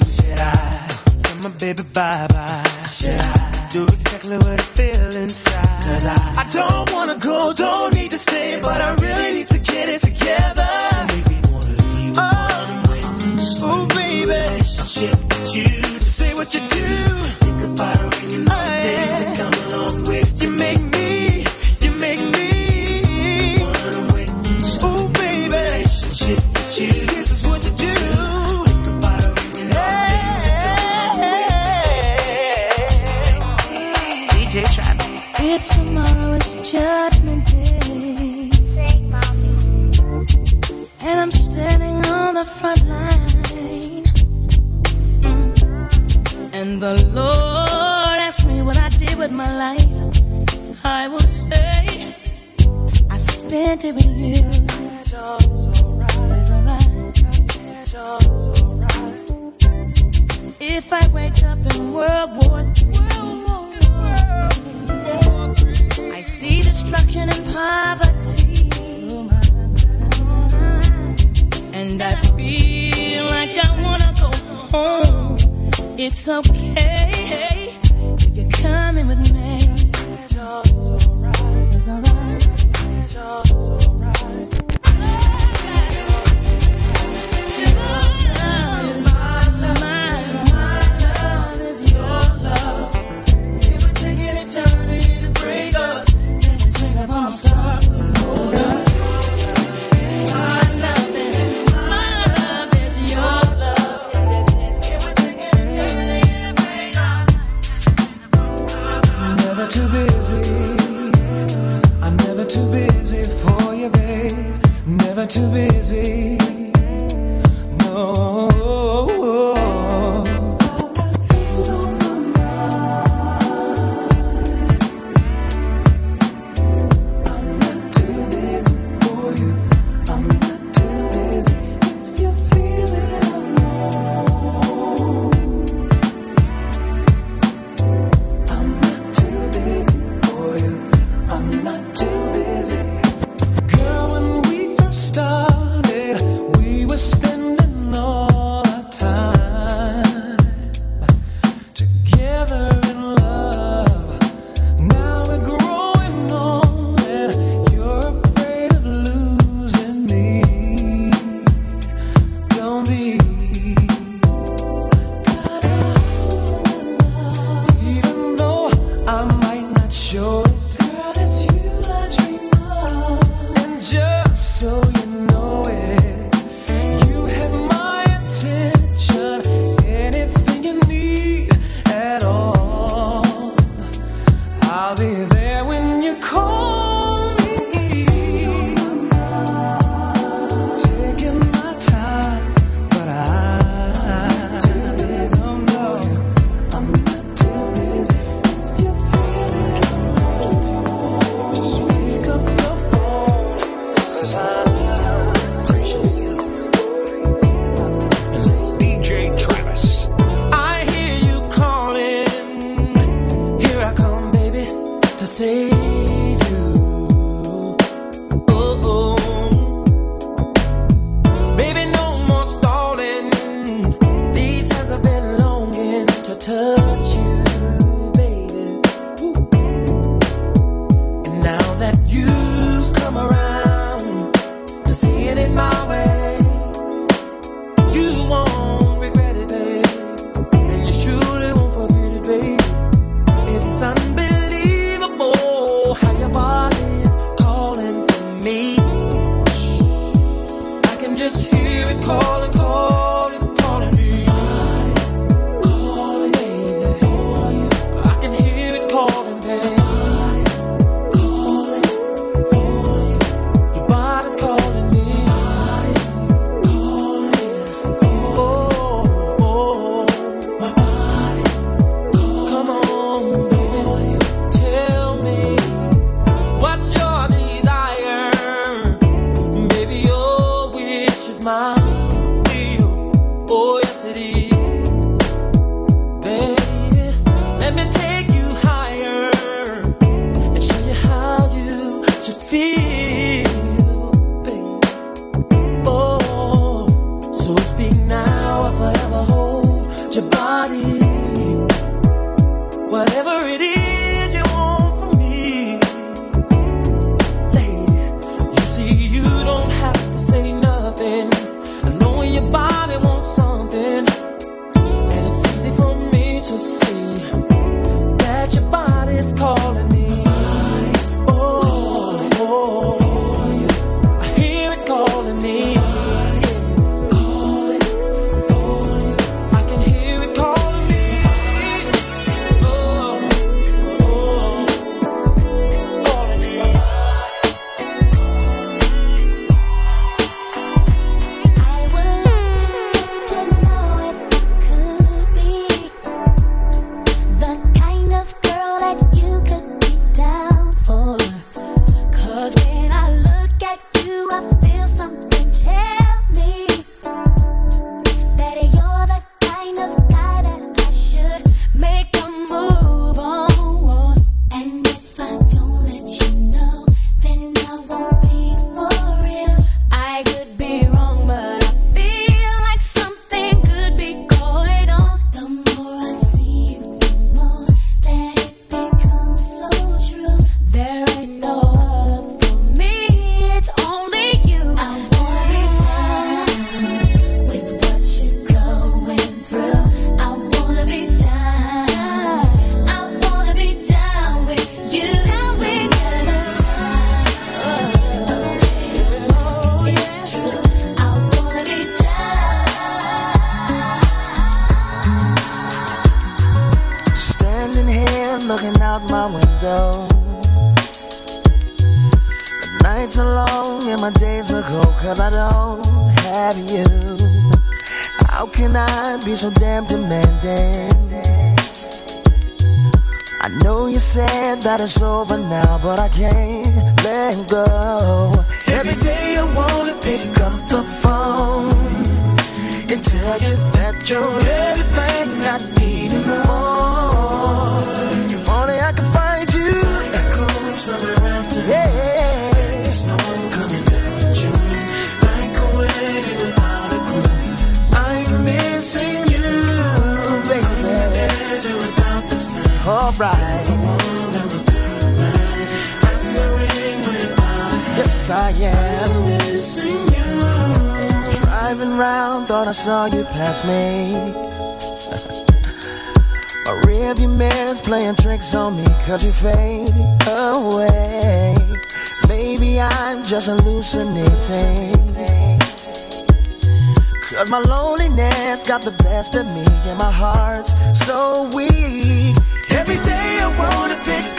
Should I tell my baby bye bye? Should I do exactly what I feel inside? I, I don't wanna go, don't need to stay, but I really need to get it together. Oh, oh baby. Shit with you. Say what you do. Think about it when you're. it's okay. My loneliness got the best of me, and my heart's so weak. Every day I wanna pick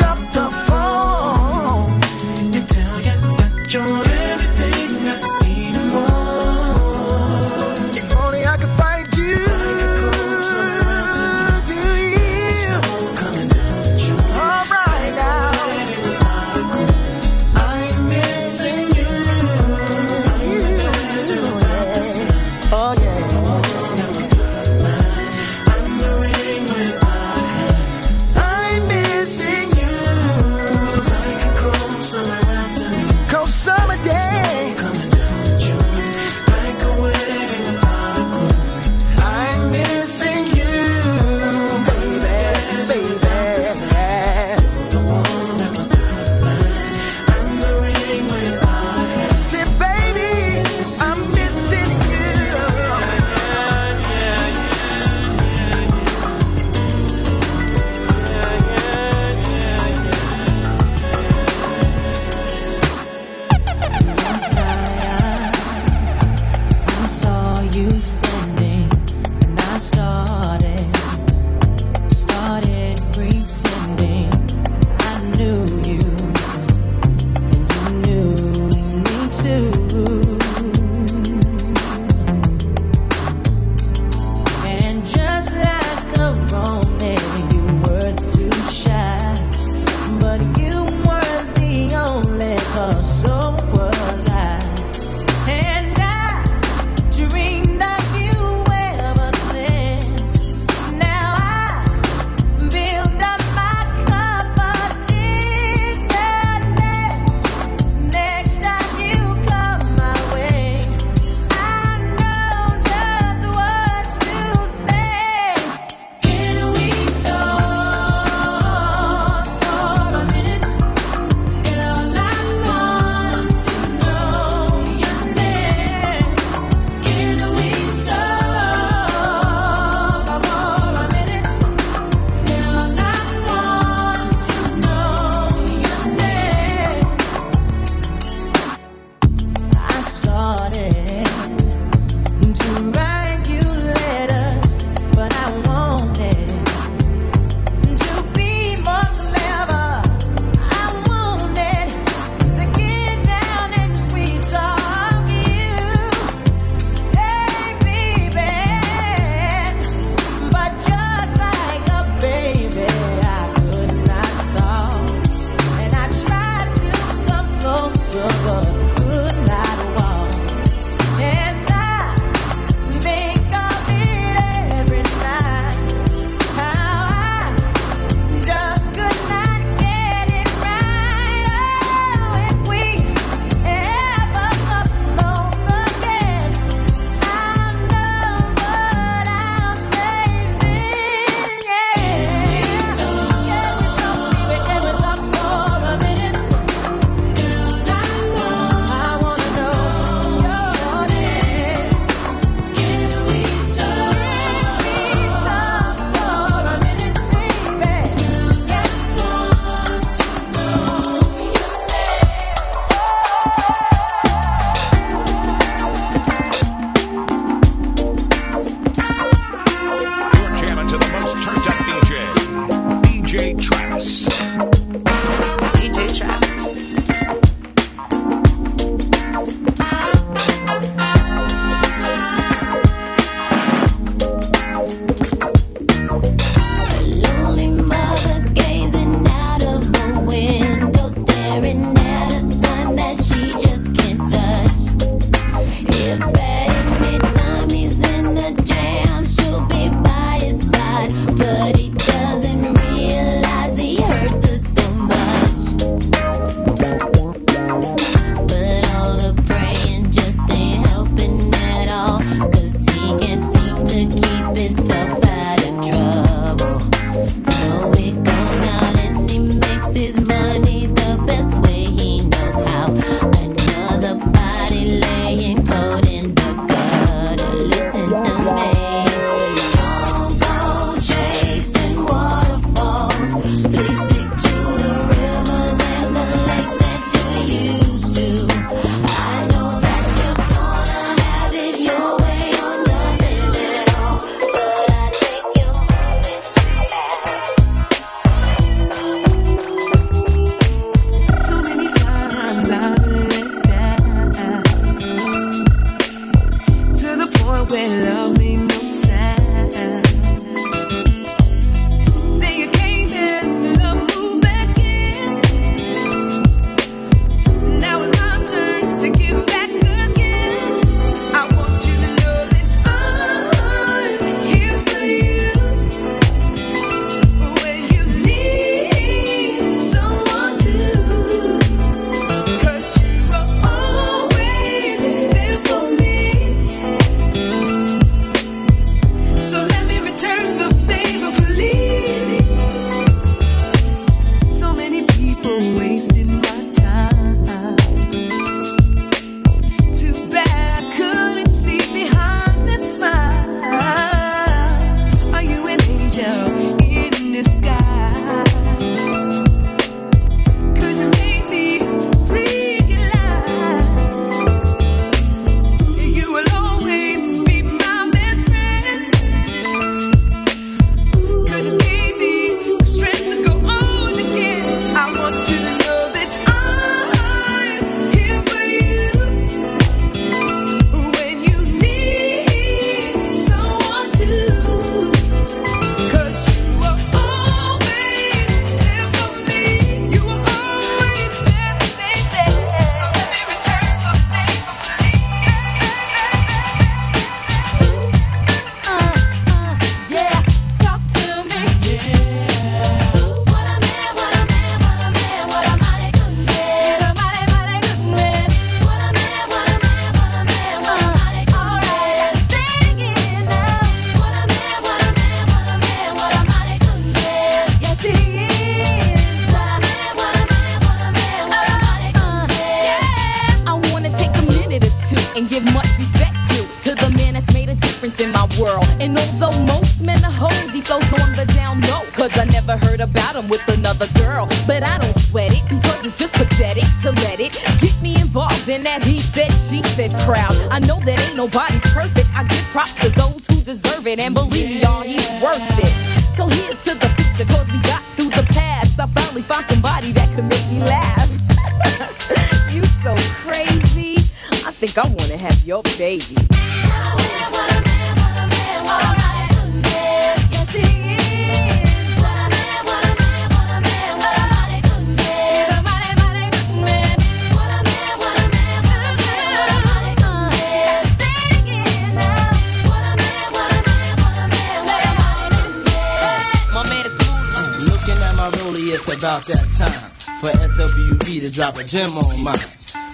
It's about that time for SWV to drop a gem on mine.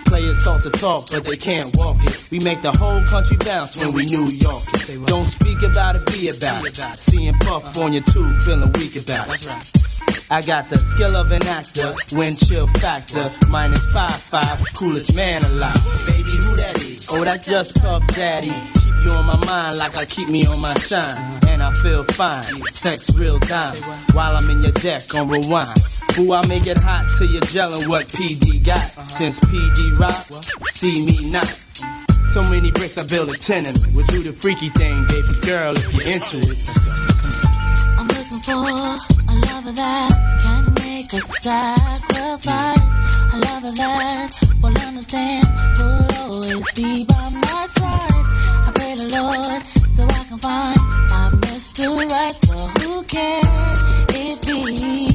Players talk to talk, but they can't walk it. We make the whole country bounce when we New York. Don't speak about it, be about it. Seeing Puff on your tube, feeling weak about it. I got the skill of an actor, wind chill factor, minus five five, coolest man alive. Baby, who that is? Oh, that's just Puff Daddy you on my mind like I keep me on my shine. And I feel fine, sex real time. While I'm in your deck on rewind. Who I make it hot till you're gelling what PD got. Since PD rock, see me not. So many bricks, I build a tenement. We'll do the freaky thing, baby girl, if you're into it. I'm looking for a lover that can make a sacrifice. A lover that will understand, will always be by my side. Lord, so I can find my Mr. Right. So who can it be?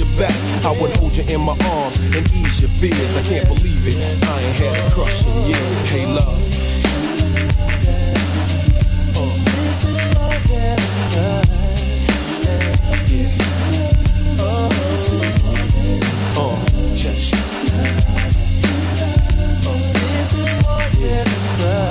Your back. I would hold you in my arms and ease your fears. I can't believe it. I ain't had a crush in years. Hey, love. Uh,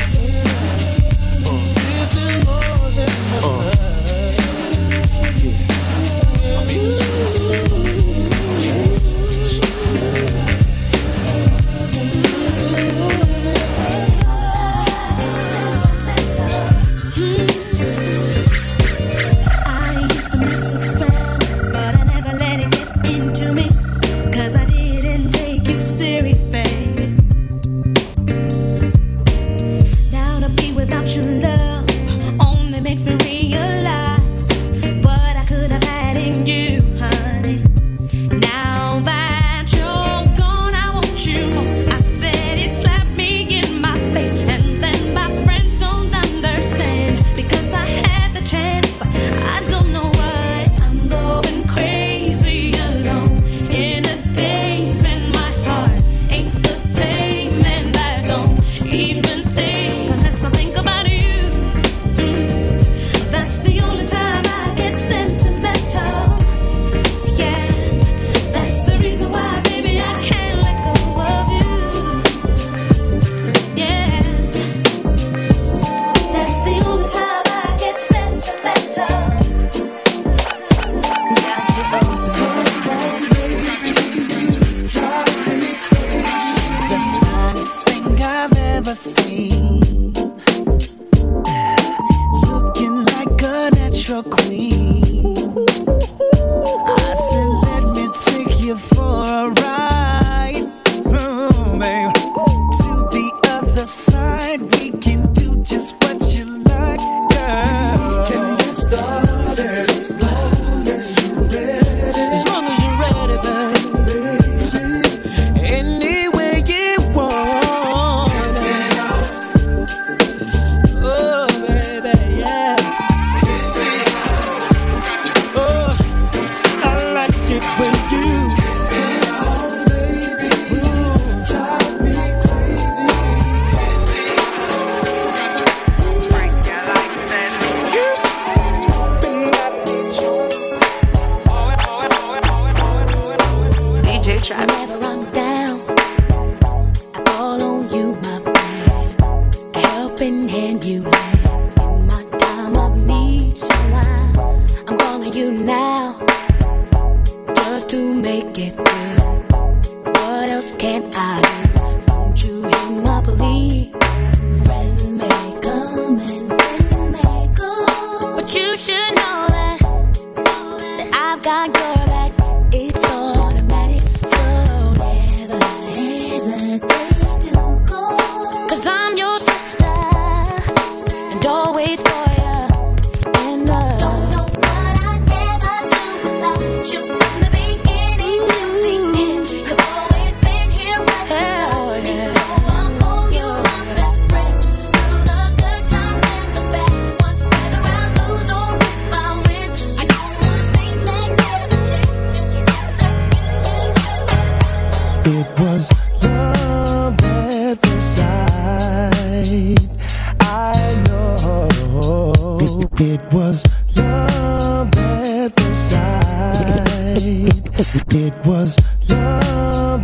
It was love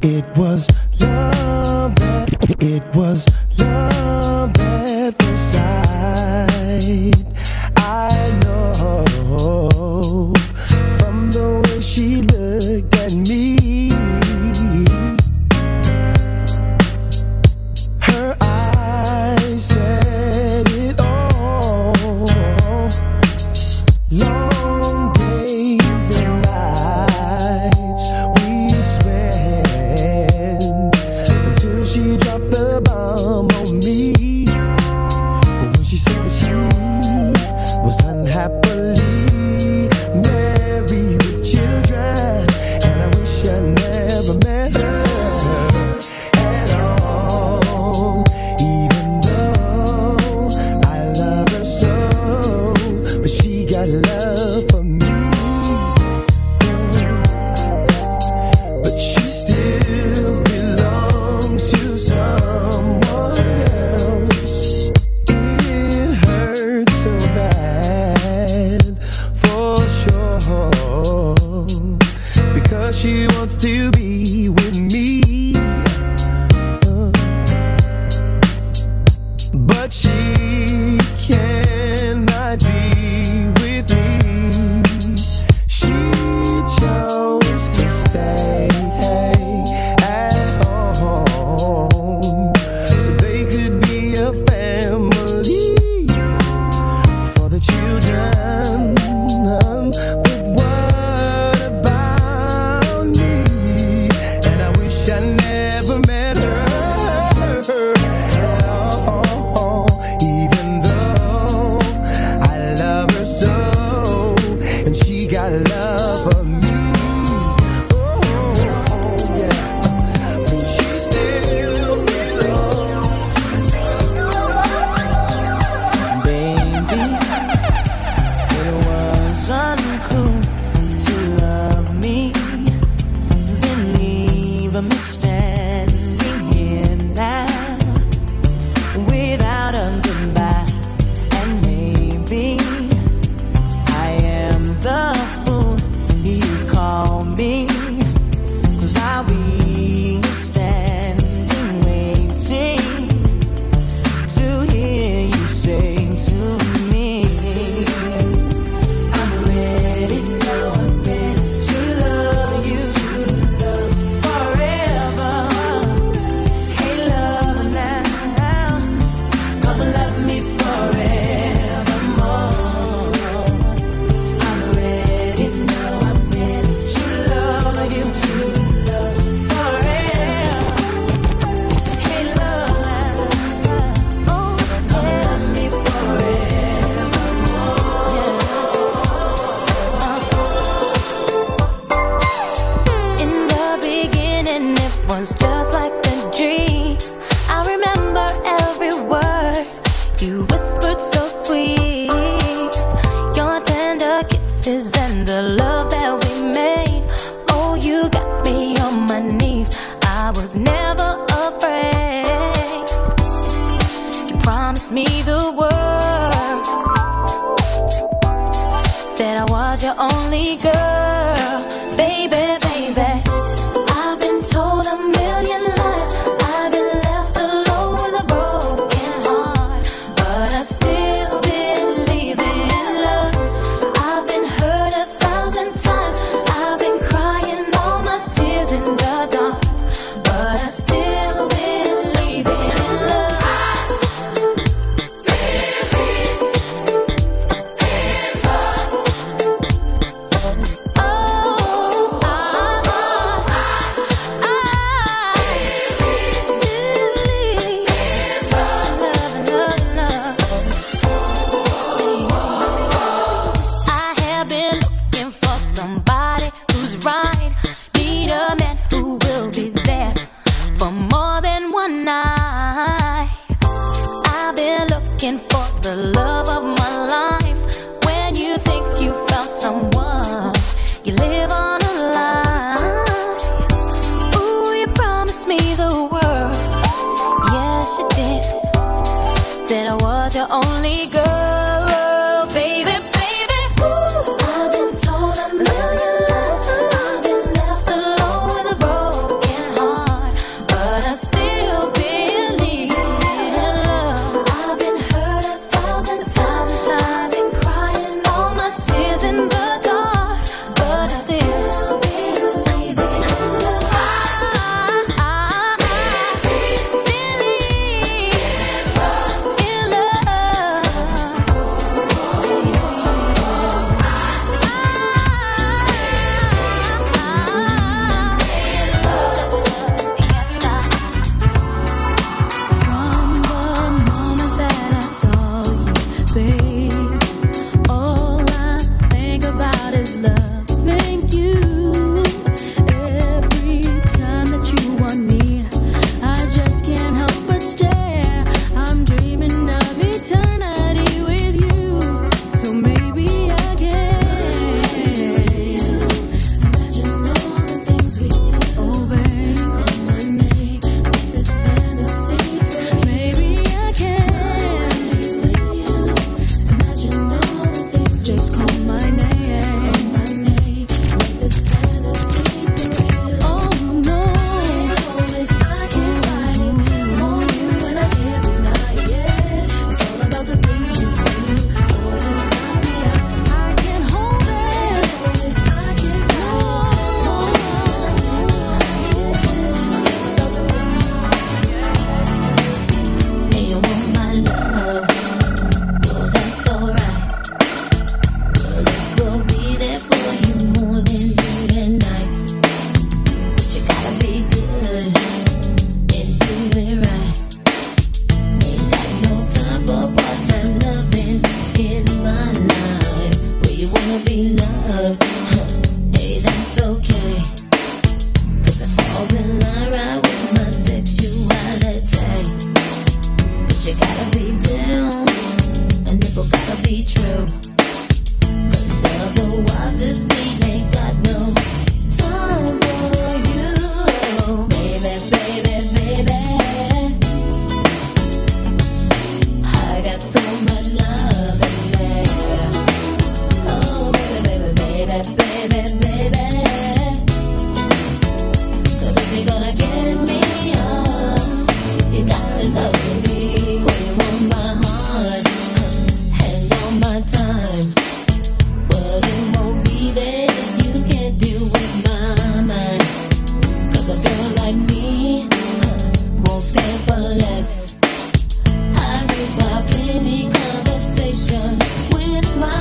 it was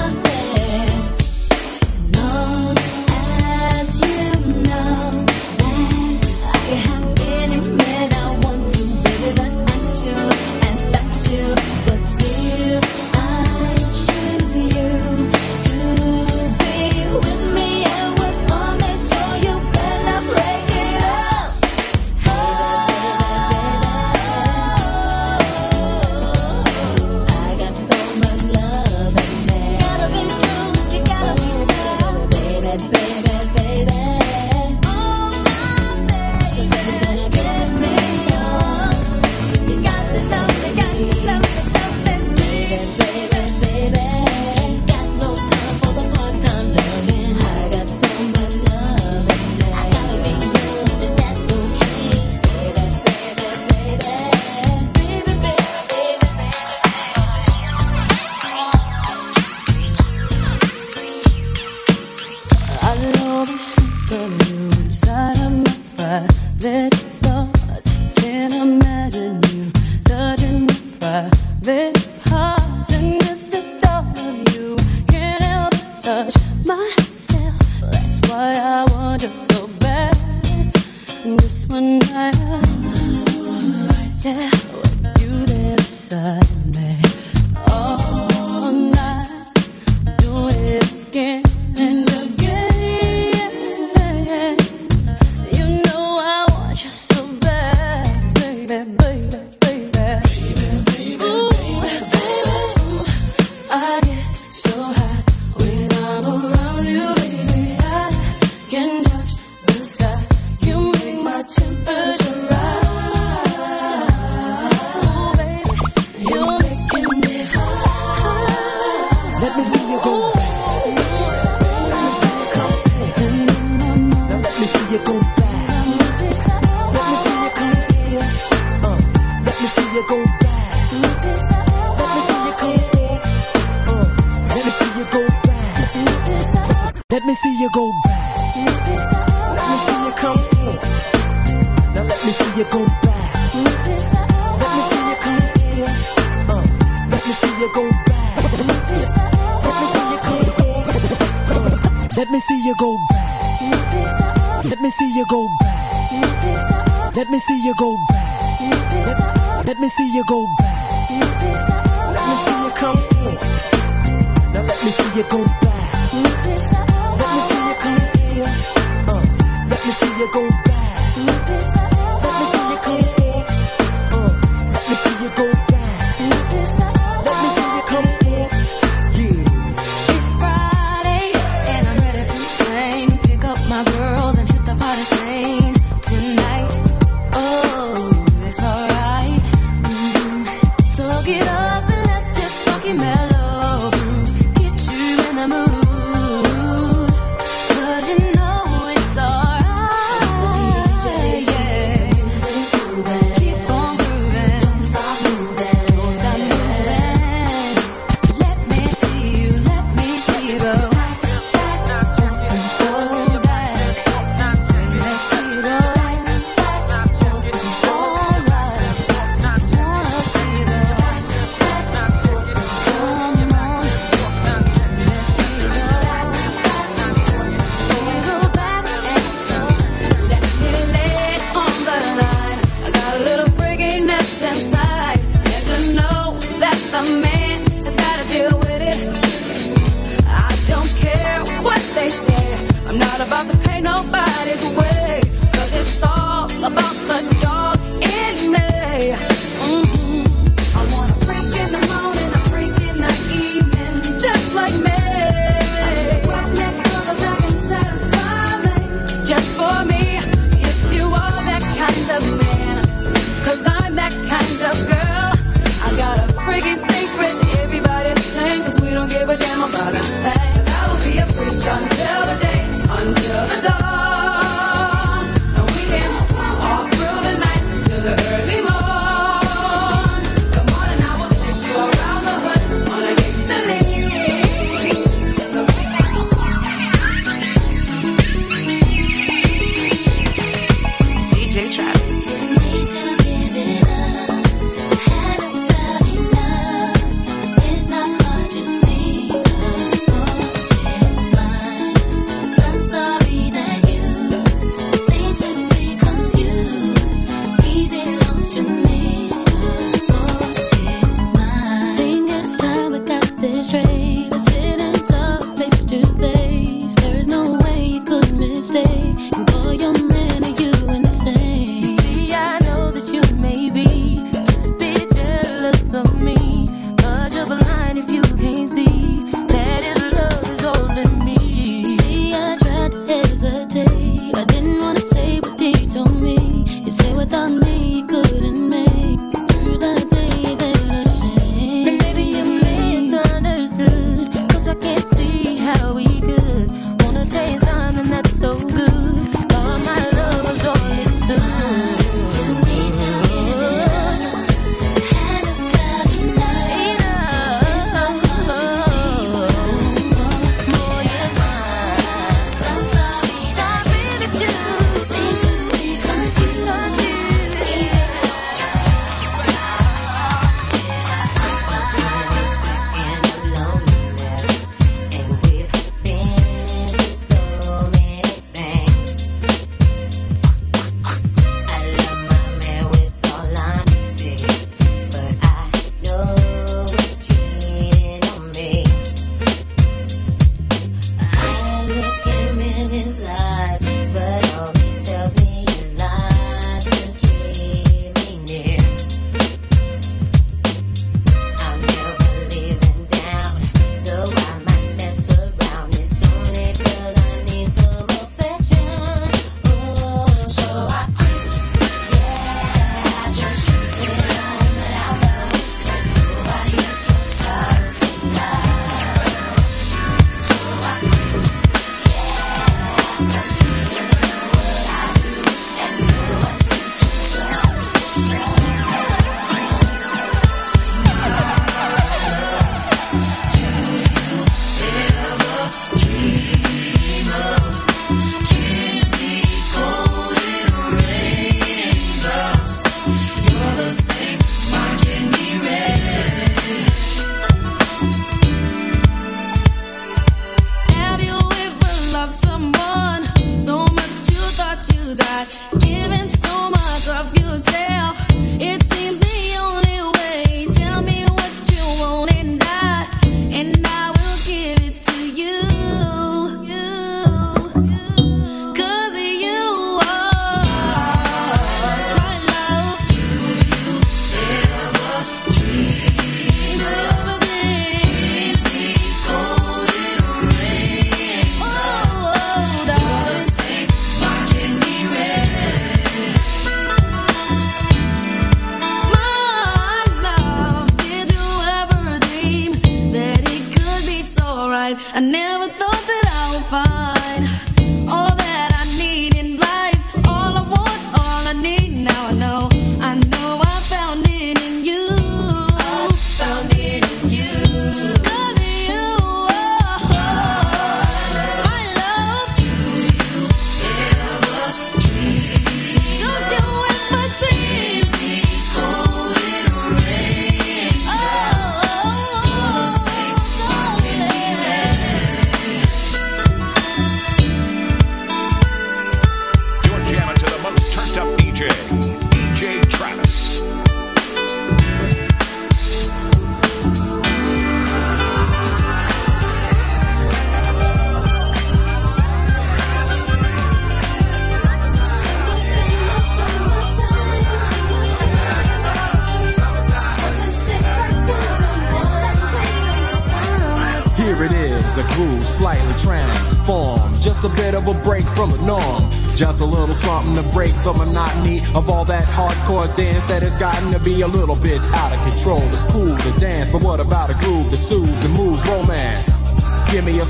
with my